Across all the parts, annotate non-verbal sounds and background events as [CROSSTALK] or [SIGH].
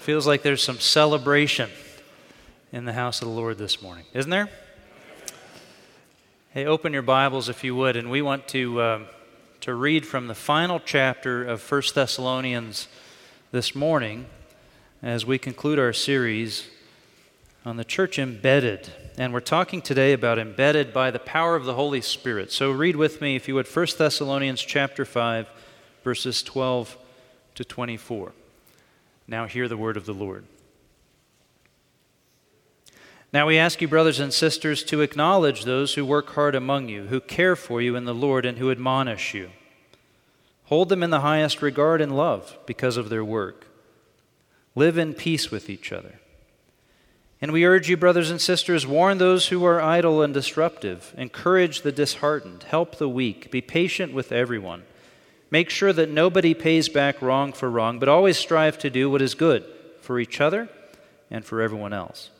Feels like there's some celebration in the house of the Lord this morning, isn't there? Hey, open your Bibles if you would, and we want to, uh, to read from the final chapter of 1 Thessalonians this morning as we conclude our series on the church embedded. And we're talking today about embedded by the power of the Holy Spirit. So read with me, if you would, 1 Thessalonians chapter 5, verses 12 to 24. Now hear the word of the Lord. Now we ask you, brothers and sisters, to acknowledge those who work hard among you, who care for you in the Lord, and who admonish you. Hold them in the highest regard and love because of their work. Live in peace with each other. And we urge you, brothers and sisters, warn those who are idle and disruptive, encourage the disheartened, help the weak, be patient with everyone. Make sure that nobody pays back wrong for wrong, but always strive to do what is good for each other and for everyone else.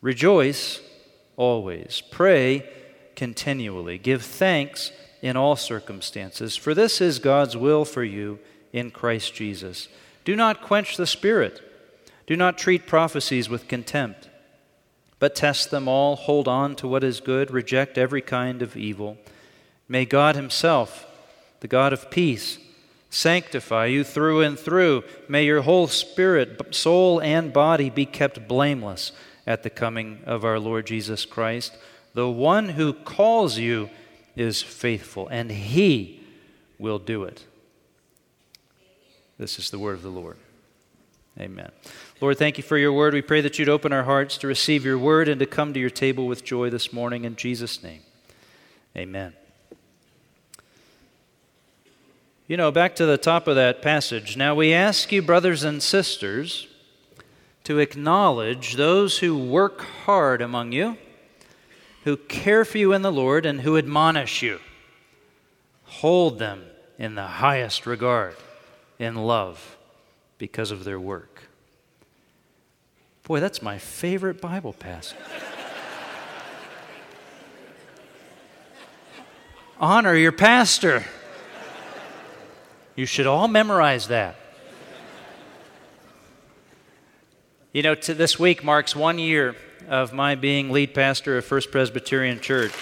Rejoice always. Pray continually. Give thanks in all circumstances, for this is God's will for you in Christ Jesus. Do not quench the Spirit. Do not treat prophecies with contempt, but test them all. Hold on to what is good. Reject every kind of evil. May God Himself the God of peace, sanctify you through and through. May your whole spirit, soul, and body be kept blameless at the coming of our Lord Jesus Christ. The one who calls you is faithful, and he will do it. This is the word of the Lord. Amen. Lord, thank you for your word. We pray that you'd open our hearts to receive your word and to come to your table with joy this morning. In Jesus' name, amen. You know, back to the top of that passage. Now we ask you, brothers and sisters, to acknowledge those who work hard among you, who care for you in the Lord, and who admonish you. Hold them in the highest regard, in love, because of their work. Boy, that's my favorite Bible passage. [LAUGHS] Honor your pastor. You should all memorize that. You know, this week marks one year of my being lead pastor of First Presbyterian Church.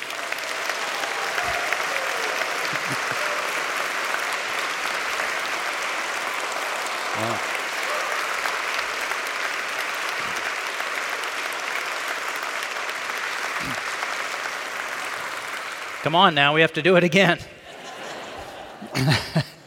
Come on now, we have to do it again. [LAUGHS]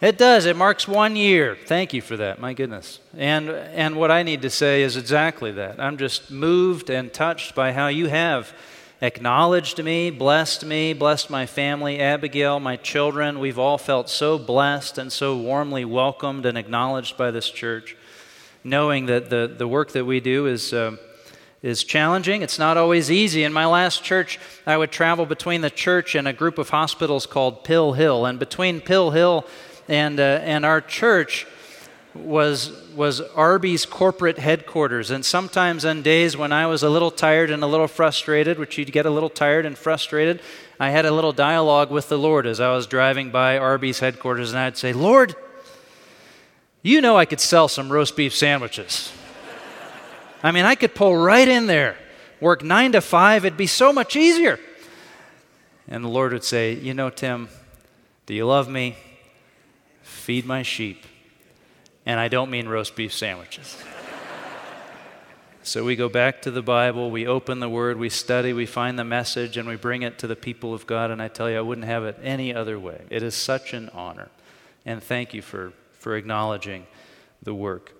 It does. It marks one year. Thank you for that. My goodness. And and what I need to say is exactly that. I'm just moved and touched by how you have acknowledged me, blessed me, blessed my family, Abigail, my children. We've all felt so blessed and so warmly welcomed and acknowledged by this church, knowing that the, the work that we do is. Uh, is challenging. It's not always easy. In my last church, I would travel between the church and a group of hospitals called Pill Hill. And between Pill Hill and, uh, and our church was, was Arby's corporate headquarters. And sometimes on days when I was a little tired and a little frustrated, which you'd get a little tired and frustrated, I had a little dialogue with the Lord as I was driving by Arby's headquarters, and I'd say, Lord, you know I could sell some roast beef sandwiches. I mean, I could pull right in there, work nine to five, it'd be so much easier. And the Lord would say, You know, Tim, do you love me? Feed my sheep. And I don't mean roast beef sandwiches. so we go back to the Bible, we open the Word, we study, we find the message, and we bring it to the people of God. And I tell you, I wouldn't have it any other way. It is such an honor. And thank you for, for acknowledging the work.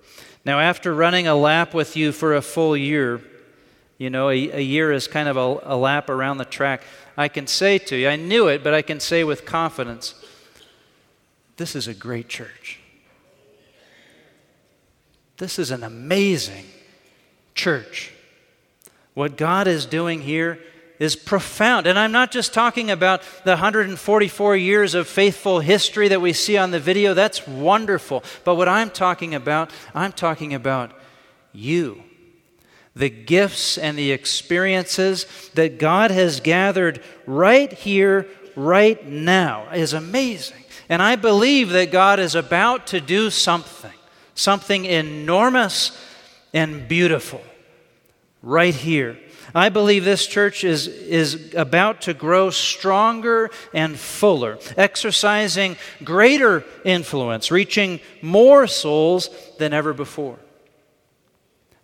Now, after running a lap with you for a full year, you know, a, a year is kind of a, a lap around the track. I can say to you, I knew it, but I can say with confidence, this is a great church. This is an amazing church. What God is doing here is profound. And I'm not just talking about the 144 years of faithful history that we see on the video. That's wonderful. But what I'm talking about, I'm talking about you. The gifts and the experiences that God has gathered right here, right now is amazing. And I believe that God is about to do something, something enormous and beautiful right here I believe this church is, is about to grow stronger and fuller, exercising greater influence, reaching more souls than ever before.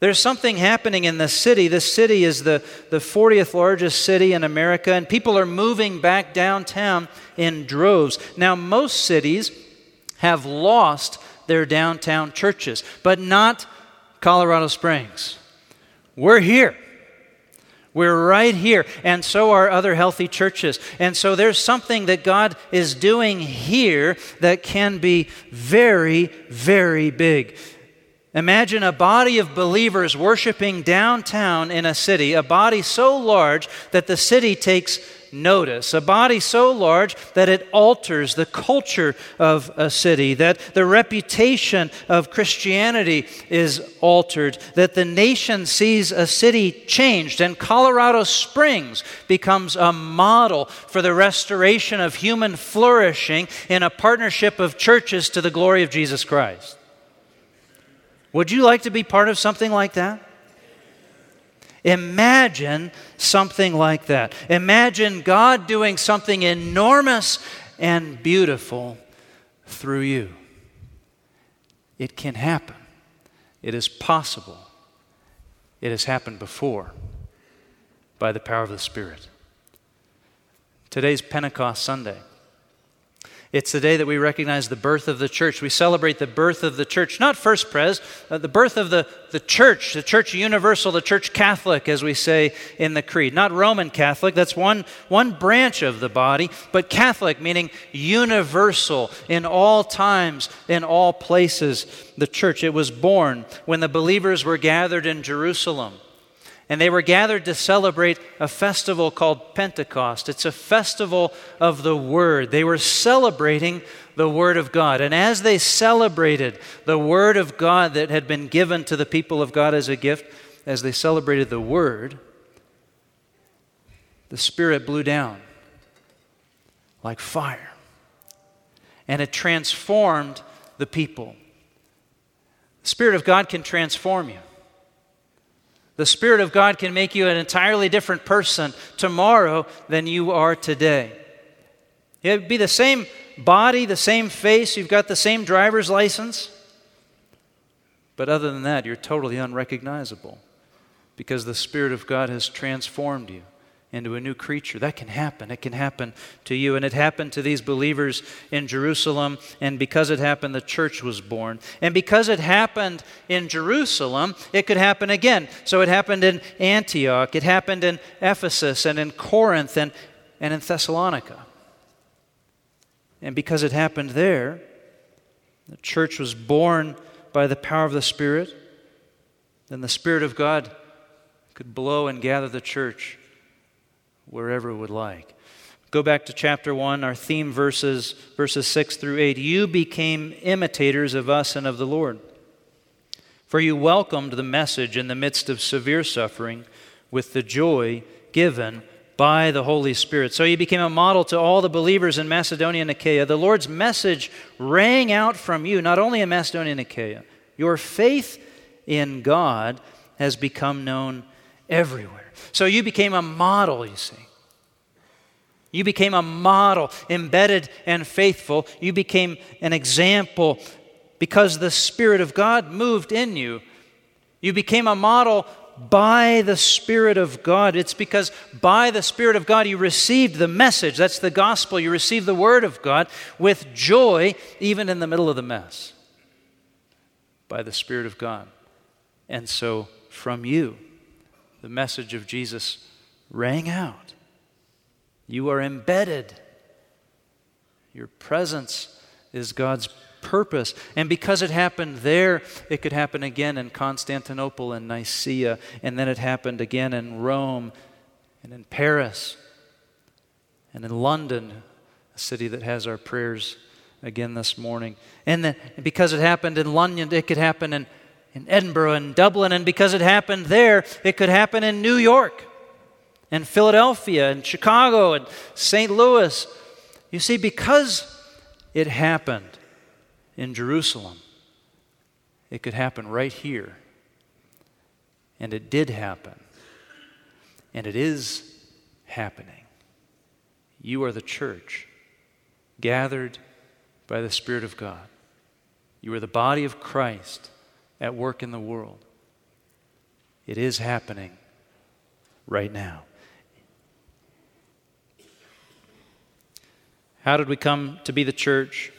There's something happening in the city. This city is the, the 40th largest city in America, and people are moving back downtown in droves. Now, most cities have lost their downtown churches, but not Colorado Springs. We're here. We're right here, and so are other healthy churches. And so there's something that God is doing here that can be very, very big. Imagine a body of believers worshiping downtown in a city, a body so large that the city takes notice, a body so large that it alters the culture of a city, that the reputation of Christianity is altered, that the nation sees a city changed, and Colorado Springs becomes a model for the restoration of human flourishing in a partnership of churches to the glory of Jesus Christ. Would you like to be part of something like that? Imagine something like that. Imagine God doing something enormous and beautiful through you. It can happen, it is possible. It has happened before by the power of the Spirit. Today's Pentecost Sunday. It's the day that we recognize the birth of the church. We celebrate the birth of the church, not First Pres, uh, the birth of the, the church, the church universal, the church Catholic, as we say in the Creed. Not Roman Catholic, that's one, one branch of the body, but Catholic, meaning universal in all times, in all places. The church, it was born when the believers were gathered in Jerusalem and they were gathered to celebrate a festival called Pentecost. It's a festival of the Word. They were celebrating the Word of God. And as they celebrated the Word of God that had been given to the people of God as a gift, as they celebrated the Word, the Spirit blew down like fire. And it transformed the people. The Spirit of God can transform you. The Spirit of God can make you an entirely different person tomorrow than you are today. It'd be the same body, the same face, you've got the same driver's license. But other than that, you're totally unrecognizable because the Spirit of God has transformed you into a new creature. That can happen. It can happen to you. And it happened to these believers in Jerusalem. And because it happened, the church was born. And because it happened in Jerusalem, it could happen again. So it happened in Antioch, it happened in Ephesus, and in Corinth, and, and in Thessalonica. And because it happened there, the church was born by the power of the Spirit. Then the Spirit of God could blow and gather the church wherever would like. Go back to chapter 1, our theme verses, verses 6 through 8. You became imitators of us and of the Lord. For you welcomed the message in the midst of severe suffering with the joy given by the Holy Spirit. So you became a model to all the believers in Macedonia and Achaia. The Lord's message rang out from you, not only in Macedonia and Achaia. Your faith in God has become known everywhere. So you became a model, you see. You became a model, embedded and faithful. You became an example because the Spirit of God moved in you. You became a model by the Spirit of God. It's because by the Spirit of God you received the message. That's the gospel. You received the Word of God with joy, even in the middle of the mess. By the Spirit of God. And so, from you, the message of Jesus rang out. You are embedded. Your presence is God's purpose. And because it happened there, it could happen again in Constantinople and Nicaea, and then it happened again in Rome and in Paris and in London, a city that has our prayers again this morning. And because it happened in London, it could happen in, in Edinburgh and Dublin. And because it happened there, it could happen in New York and Philadelphia and Chicago and St. Louis. You see, because it happened in Jerusalem, it could happen right here. And it did happen. And it is happening. You are the church, gathered by the Spirit of God. You are the body of Christ at work in the world. It is happening right now. How did we come to be the church?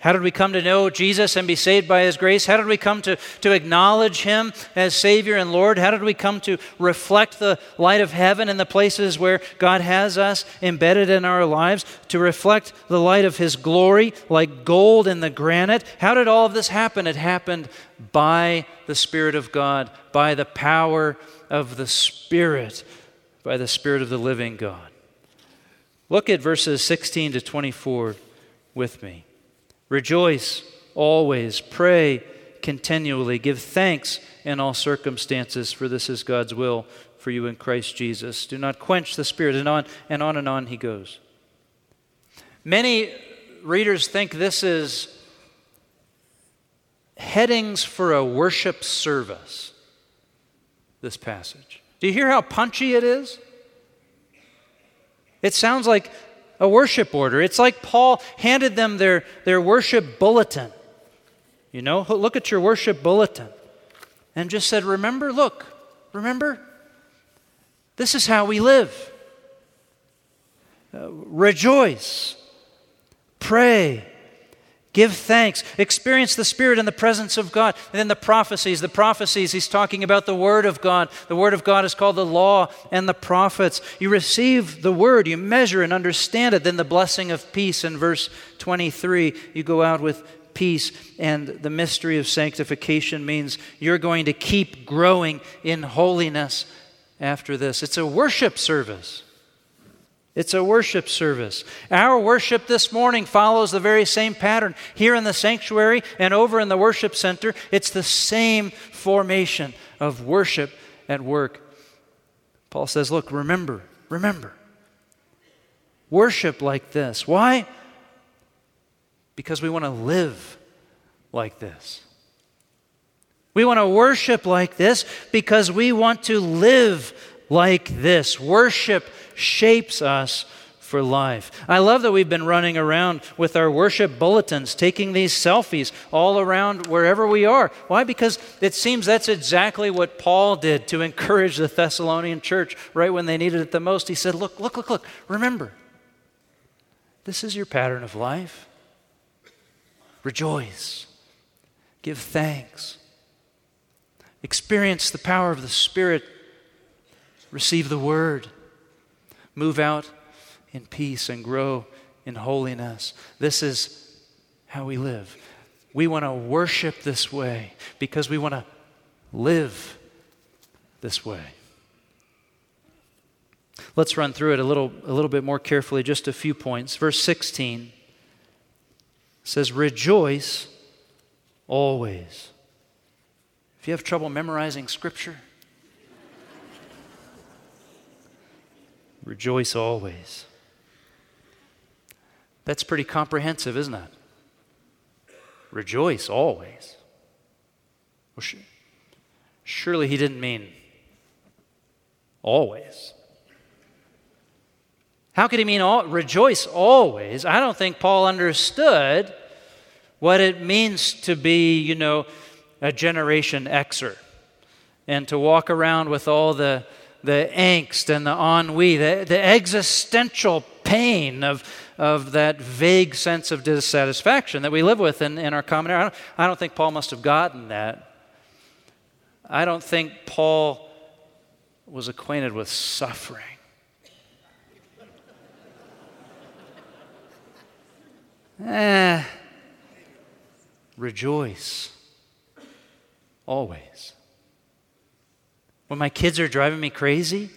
How did we come to know Jesus and be saved by His grace? How did we come to, to acknowledge Him as Savior and Lord? How did we come to reflect the light of heaven in the places where God has us embedded in our lives? To reflect the light of His glory like gold in the granite? How did all of this happen? It happened by the Spirit of God, by the power of the Spirit, by the Spirit of the living God. Look at verses 16 to 24 with me. Rejoice always, pray continually, give thanks in all circumstances, for this is God's will for you in Christ Jesus. Do not quench the Spirit. And on and on and on he goes. Many readers think this is headings for a worship service, this passage. Do you hear how punchy it is? It sounds like a worship order. It's like Paul handed them their, their worship bulletin. You know, look at your worship bulletin. And just said, Remember, look, remember, this is how we live. Uh, rejoice, pray, Give thanks. Experience the Spirit in the presence of God. And then the prophecies. The prophecies, he's talking about the Word of God. The Word of God is called the law and the prophets. You receive the Word, you measure and understand it. Then the blessing of peace in verse 23. You go out with peace. And the mystery of sanctification means you're going to keep growing in holiness after this. It's a worship service. It's a worship service. Our worship this morning follows the very same pattern. Here in the sanctuary and over in the worship center, it's the same formation of worship at work. Paul says, Look, remember, remember. Worship like this. Why? Because we want to live like this. We want to worship like this because we want to live like this. Worship shapes us for life. I love that we've been running around with our worship bulletins, taking these selfies all around wherever we are. Why? Because it seems that's exactly what Paul did to encourage the Thessalonian church right when they needed it the most. He said, Look, look, look, look, remember, this is your pattern of life. Rejoice, give thanks, experience the power of the Spirit, receive the word move out in peace and grow in holiness. This is how we live. We want to worship this way because we want to live this way. Let's run through it a little, a little bit more carefully, just a few points. Verse 16 says, Rejoice always. If you have trouble memorizing scripture, Rejoice always. That's pretty comprehensive, isn't it? Rejoice always. Well, sh- surely he didn't mean always. How could he mean all, rejoice always? I don't think Paul understood what it means to be, you know, a generation Xer and to walk around with all the the angst and the ennui, the, the existential pain of, of that vague sense of dissatisfaction that we live with in, in our common era. I don't, I don't think Paul must have gotten that. I don't think Paul was acquainted with suffering. Eh, rejoice always. When my kids are driving me crazy,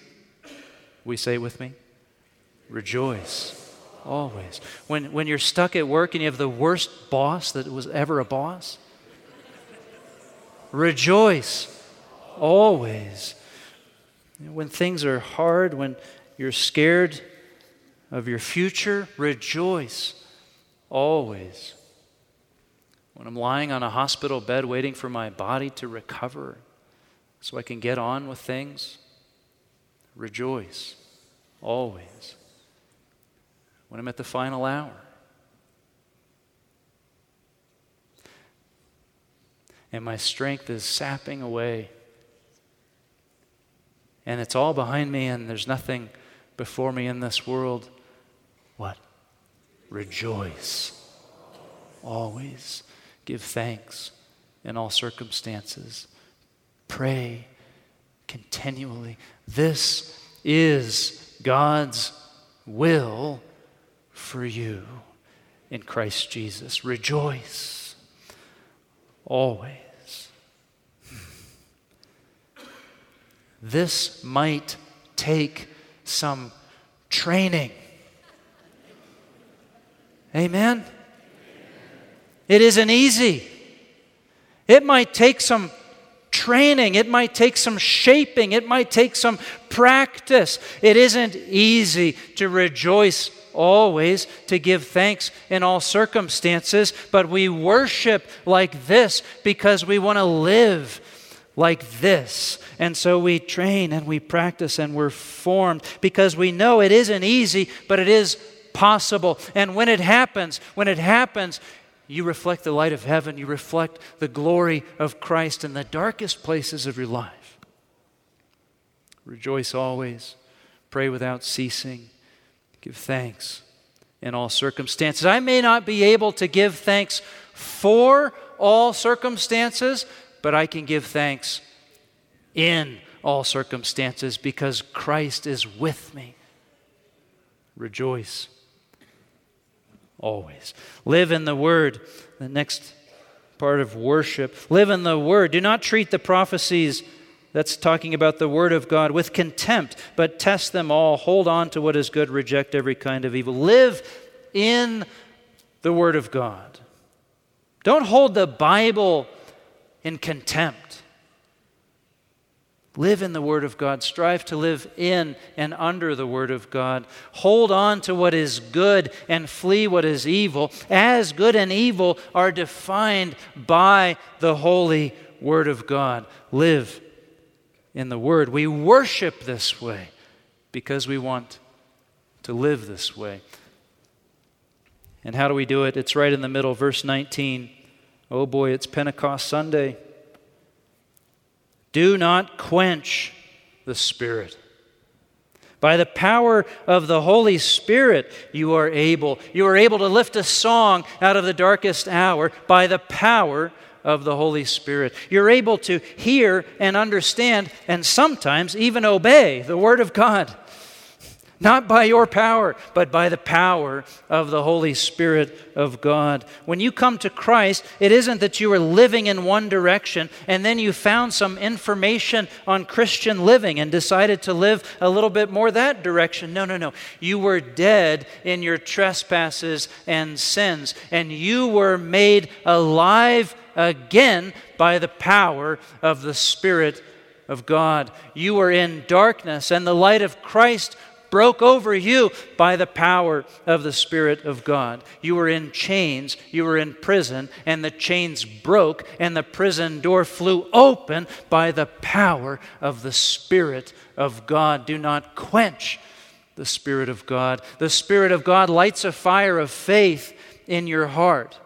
we say with me rejoice always. When, when you're stuck at work and you have the worst boss that was ever a boss, rejoice always. When things are hard, when you're scared of your future, rejoice always. When I'm lying on a hospital bed waiting for my body to recover so I can get on with things, rejoice always. When I'm at the final hour, and my strength is sapping away, and it's all behind me, and there's nothing before me in this world, what? Rejoice always. Give thanks in all circumstances. Pray continually. This is God's will for you in Christ Jesus. Rejoice always. This might take some training. Amen? It isn't easy. It might take some training, it might take some shaping, it might take some practice. It isn't easy to rejoice always, to give thanks in all circumstances, but we worship like this because we want to live like this. And so we train and we practice and we're formed because we know it isn't easy, but it is possible. And when it happens, when it happens, you reflect the light of heaven, you reflect the glory of Christ in the darkest places of your life. Rejoice always, pray without ceasing, give thanks in all circumstances. I may not be able to give thanks for all circumstances, but I can give thanks in all circumstances because Christ is with me. Rejoice always. Live in the Word. The next part of worship. Live in the Word. Do not treat the prophecies that's talking about the Word of God with contempt, but test them all. Hold on to what is good, reject every kind of evil. Live in the Word of God. Don't hold the Bible in contempt. Live in the Word of God. Strive to live in and under the Word of God. Hold on to what is good and flee what is evil, as good and evil are defined by the holy Word of God. Live in the Word. We worship this way because we want to live this way. And how do we do it? It's right in the middle, verse 19. Oh boy, it's Pentecost Sunday. Do not quench the Spirit. By the power of the Holy Spirit, you are able. You are able to lift a song out of the darkest hour by the power of the Holy Spirit. You're able to hear and understand and sometimes even obey the Word of God. Not by your power, but by the power of the Holy Spirit of God. When you come to Christ, it isn't that you were living in one direction and then you found some information on Christian living and decided to live a little bit more that direction. No, no, no. You were dead in your trespasses and sins, and you were made alive again by the power of the Spirit of God. You were in darkness, and the light of Christ broke over you by the power of the Spirit of God. You were in chains, you were in prison, and the chains broke, and the prison door flew open by the power of the Spirit of God. Do not quench the Spirit of God. The Spirit of God lights a fire of faith in your heart.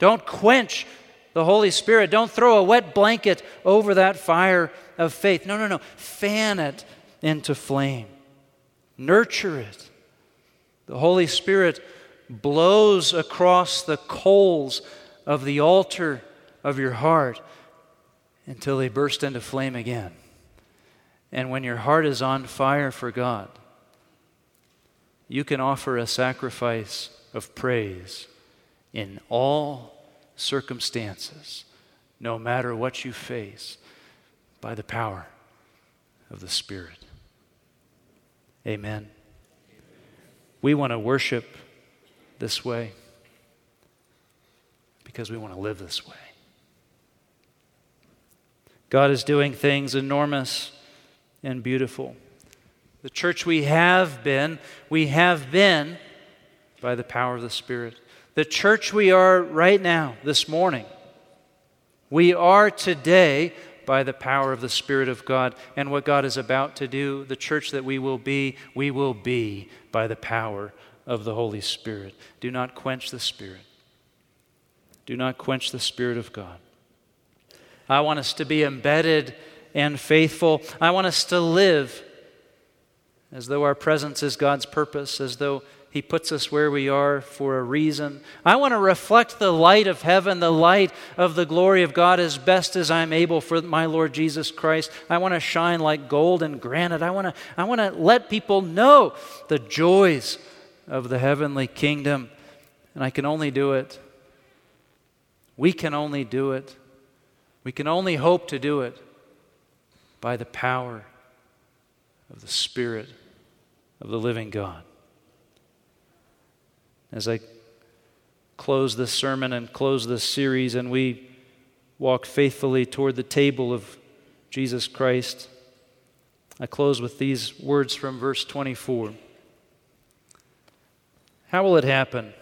Don't quench the Holy Spirit. Don't throw a wet blanket over that fire of faith. No, no, no. Fan it into flame. Nurture it. The Holy Spirit blows across the coals of the altar of your heart until they burst into flame again. And when your heart is on fire for God, you can offer a sacrifice of praise in all circumstances, no matter what you face, by the power of the Spirit. Amen. We want to worship this way because we want to live this way. God is doing things enormous and beautiful. The church we have been, we have been by the power of the Spirit. The church we are right now, this morning, we are today by the power of the Spirit of God. And what God is about to do, the church that we will be, we will be by the power of the Holy Spirit. Do not quench the Spirit. Do not quench the Spirit of God. I want us to be embedded and faithful. I want us to live as though our presence is God's purpose, as though He puts us where we are for a reason. I want to reflect the light of heaven, the light of the glory of God as best as I'm able for my Lord Jesus Christ. I want to shine like gold and granite. I want to, I want to let people know the joys of the heavenly kingdom. And I can only do it. We can only do it. We can only hope to do it by the power of the Spirit of the living God. As I close this sermon and close this series, and we walk faithfully toward the table of Jesus Christ, I close with these words from verse 24. How will it happen?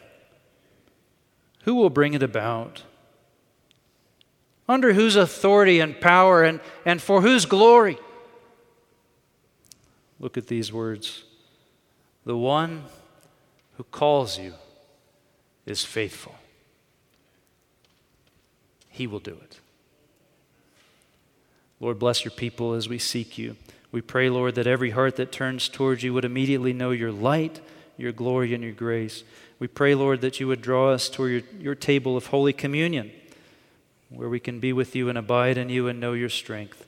Who will bring it about? Under whose authority and power and, and for whose glory? Look at these words. The one who calls you is faithful. He will do it. Lord, bless your people as we seek you. We pray, Lord, that every heart that turns towards you would immediately know your light, your glory, and your grace. We pray, Lord, that you would draw us toward your, your table of Holy Communion, where we can be with you and abide in you and know your strength.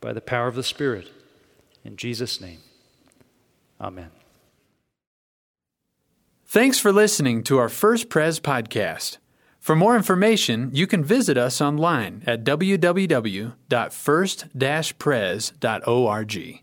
By the power of the Spirit. In Jesus' name, amen. Thanks for listening to our First Pres podcast. For more information, you can visit us online at www.first-pres.org.